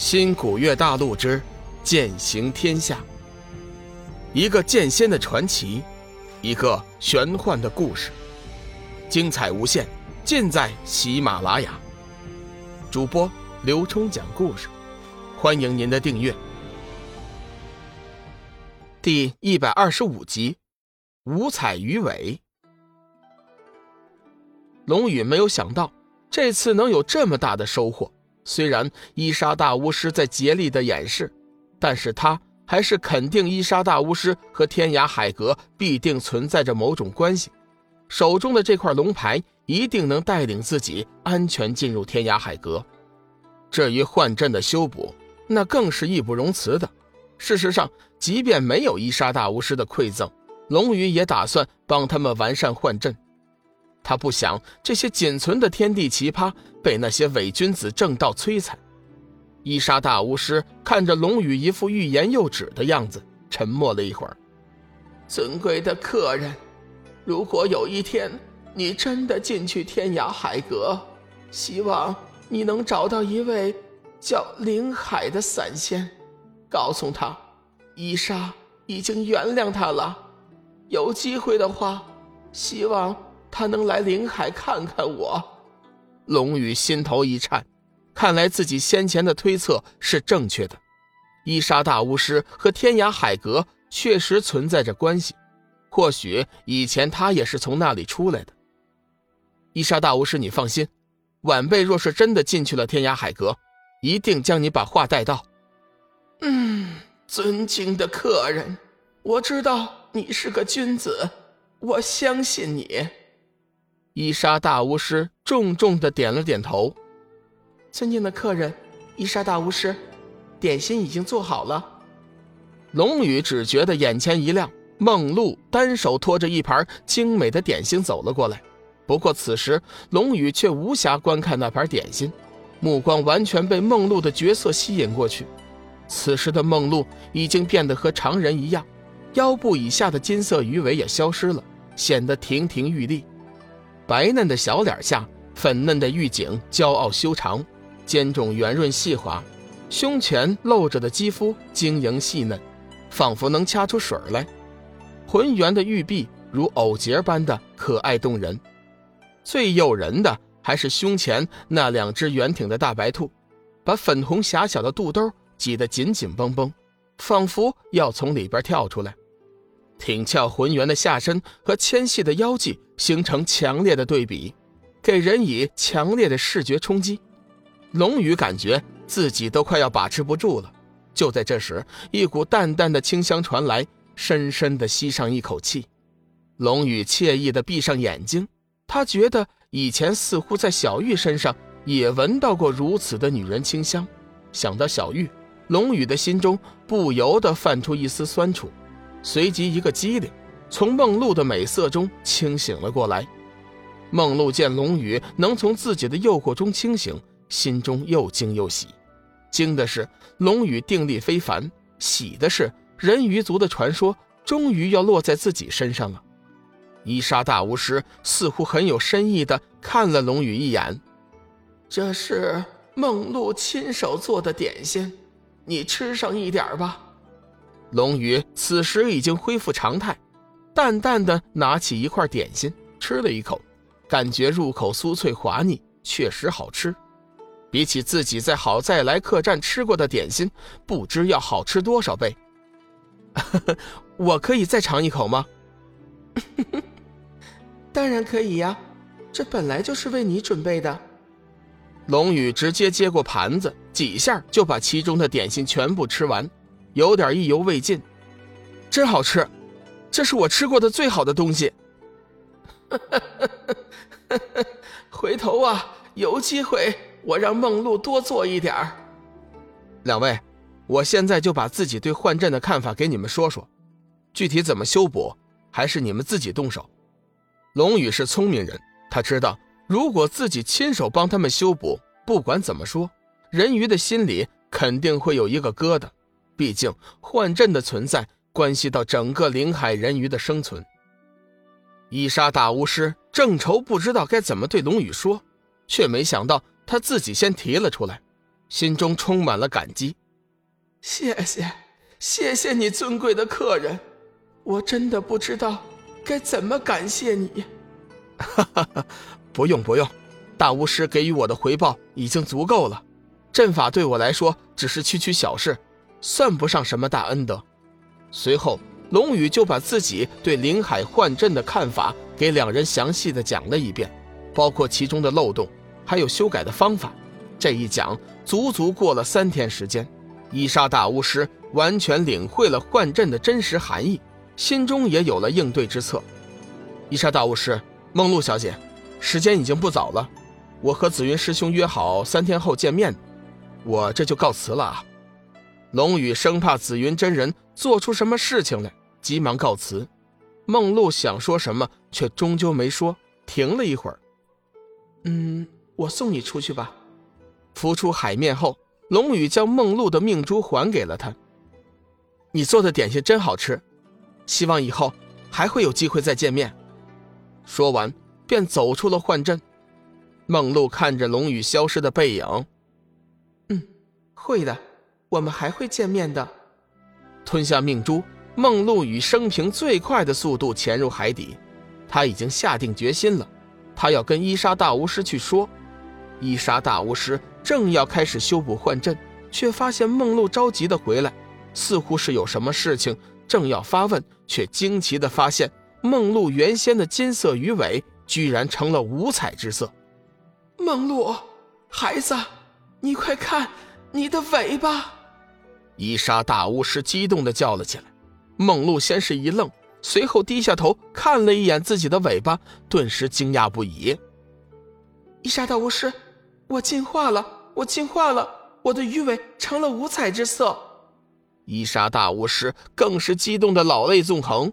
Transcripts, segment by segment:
新古月大陆之剑行天下，一个剑仙的传奇，一个玄幻的故事，精彩无限，尽在喜马拉雅。主播刘冲讲故事，欢迎您的订阅。第一百二十五集，五彩鱼尾。龙宇没有想到这次能有这么大的收获。虽然伊莎大巫师在竭力的掩饰，但是他还是肯定伊莎大巫师和天涯海阁必定存在着某种关系。手中的这块龙牌一定能带领自己安全进入天涯海阁。至于幻阵的修补，那更是义不容辞的。事实上，即便没有伊莎大巫师的馈赠，龙宇也打算帮他们完善幻阵。他不想这些仅存的天地奇葩被那些伪君子正道摧残。伊莎大巫师看着龙宇一副欲言又止的样子，沉默了一会儿。尊贵的客人，如果有一天你真的进去天涯海阁，希望你能找到一位叫林海的散仙，告诉他，伊莎已经原谅他了。有机会的话，希望。他能来林海看看我，龙宇心头一颤，看来自己先前的推测是正确的。伊莎大巫师和天涯海阁确实存在着关系，或许以前他也是从那里出来的。伊莎大巫师，你放心，晚辈若是真的进去了天涯海阁，一定将你把话带到。嗯，尊敬的客人，我知道你是个君子，我相信你。伊莎大巫师重重的点了点头。尊敬的客人，伊莎大巫师，点心已经做好了。龙宇只觉得眼前一亮，梦露单手托着一盘精美的点心走了过来。不过此时龙宇却无暇观看那盘点心，目光完全被梦露的角色吸引过去。此时的梦露已经变得和常人一样，腰部以下的金色鱼尾也消失了，显得亭亭玉立。白嫩的小脸下，粉嫩的玉颈骄傲修长，肩肿圆润细滑，胸前露着的肌肤晶莹细嫩，仿佛能掐出水来。浑圆的玉臂如藕节般的可爱动人，最诱人的还是胸前那两只圆挺的大白兔，把粉红狭小的肚兜挤得紧紧绷绷，仿佛要从里边跳出来。挺翘浑圆的下身和纤细的腰际形成强烈的对比，给人以强烈的视觉冲击。龙宇感觉自己都快要把持不住了。就在这时，一股淡淡的清香传来，深深的吸上一口气。龙宇惬意的闭上眼睛，他觉得以前似乎在小玉身上也闻到过如此的女人清香。想到小玉，龙宇的心中不由得泛出一丝酸楚。随即一个机灵，从梦露的美色中清醒了过来。梦露见龙宇能从自己的诱惑中清醒，心中又惊又喜。惊的是龙宇定力非凡，喜的是人鱼族的传说终于要落在自己身上了。伊莎大巫师似乎很有深意的看了龙宇一眼：“这是梦露亲手做的点心，你吃上一点吧。”龙宇此时已经恢复常态，淡淡的拿起一块点心吃了一口，感觉入口酥脆滑腻，确实好吃。比起自己在好再来客栈吃过的点心，不知要好吃多少倍。我可以再尝一口吗？当然可以呀，这本来就是为你准备的。龙宇直接接过盘子，几下就把其中的点心全部吃完。有点意犹未尽，真好吃，这是我吃过的最好的东西。回头啊，有机会我让梦露多做一点儿。两位，我现在就把自己对幻阵的看法给你们说说，具体怎么修补，还是你们自己动手。龙宇是聪明人，他知道如果自己亲手帮他们修补，不管怎么说，人鱼的心里肯定会有一个疙瘩。毕竟幻阵的存在关系到整个灵海人鱼的生存。伊莎大巫师正愁不知道该怎么对龙宇说，却没想到他自己先提了出来。心中充满了感激。谢谢，谢谢你尊贵的客人，我真的不知道该怎么感谢你。哈哈哈，不用不用，大巫师给予我的回报已经足够了。阵法对我来说只是区区小事，算不上什么大恩德。随后，龙宇就把自己对灵海幻阵的看法给两人详细的讲了一遍，包括其中的漏洞，还有修改的方法。这一讲足足过了三天时间，伊莎大巫师完全领会了幻阵的真实含义，心中也有了应对之策。伊莎大巫师，梦露小姐，时间已经不早了，我和紫云师兄约好三天后见面，我这就告辞了啊。龙宇生怕紫云真人做出什么事情来，急忙告辞。梦露想说什么，却终究没说，停了一会儿。嗯，我送你出去吧。浮出海面后，龙宇将梦露的命珠还给了他。你做的点心真好吃，希望以后还会有机会再见面。说完，便走出了幻阵。梦露看着龙宇消失的背影，嗯，会的。我们还会见面的。吞下命珠，梦露以生平最快的速度潜入海底。他已经下定决心了，他要跟伊莎大巫师去说。伊莎大巫师正要开始修补幻阵，却发现梦露着急的回来，似乎是有什么事情，正要发问，却惊奇的发现梦露原先的金色鱼尾居然成了五彩之色。梦露，孩子，你快看，你的尾巴！伊莎大巫师激动地叫了起来，梦露先是一愣，随后低下头看了一眼自己的尾巴，顿时惊讶不已。伊莎大巫师，我进化了，我进化了，我的鱼尾成了五彩之色。伊莎大巫师更是激动的老泪纵横，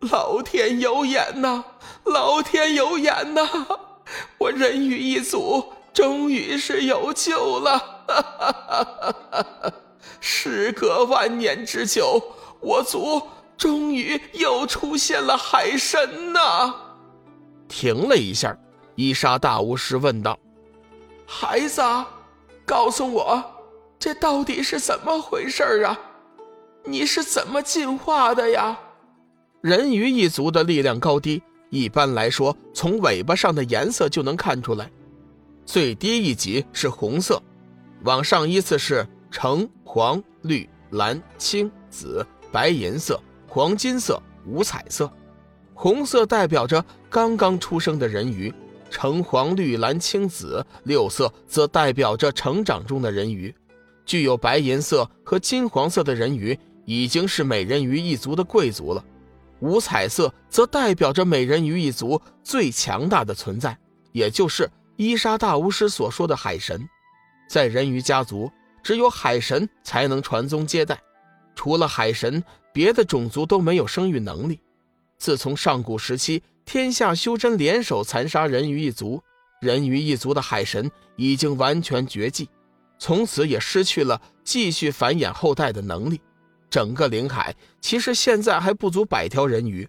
老天有眼呐，老天有眼呐，我人鱼一族终于是有救了！哈哈哈哈哈哈！时隔万年之久，我族终于又出现了海神呐！停了一下，伊莎大巫师问道：“孩子，告诉我，这到底是怎么回事啊？你是怎么进化的呀？”人鱼一族的力量高低，一般来说从尾巴上的颜色就能看出来，最低一级是红色，往上依次是。橙、黄、绿、蓝、青、紫、白银色、黄金色五彩色，红色代表着刚刚出生的人鱼，橙、黄、绿、蓝、青、紫六色则代表着成长中的人鱼。具有白银色和金黄色的人鱼已经是美人鱼一族的贵族了，五彩色则代表着美人鱼一族最强大的存在，也就是伊莎大巫师所说的海神，在人鱼家族。只有海神才能传宗接代，除了海神，别的种族都没有生育能力。自从上古时期天下修真联手残杀人鱼一族，人鱼一族的海神已经完全绝迹，从此也失去了继续繁衍后代的能力。整个灵海其实现在还不足百条人鱼，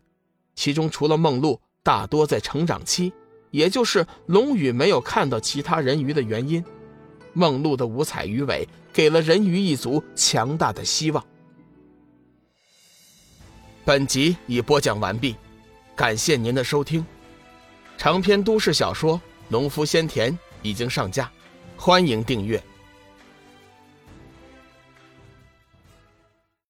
其中除了梦露，大多在成长期，也就是龙宇没有看到其他人鱼的原因。梦露的五彩鱼尾给了人鱼一族强大的希望。本集已播讲完毕，感谢您的收听。长篇都市小说《农夫先田》已经上架，欢迎订阅。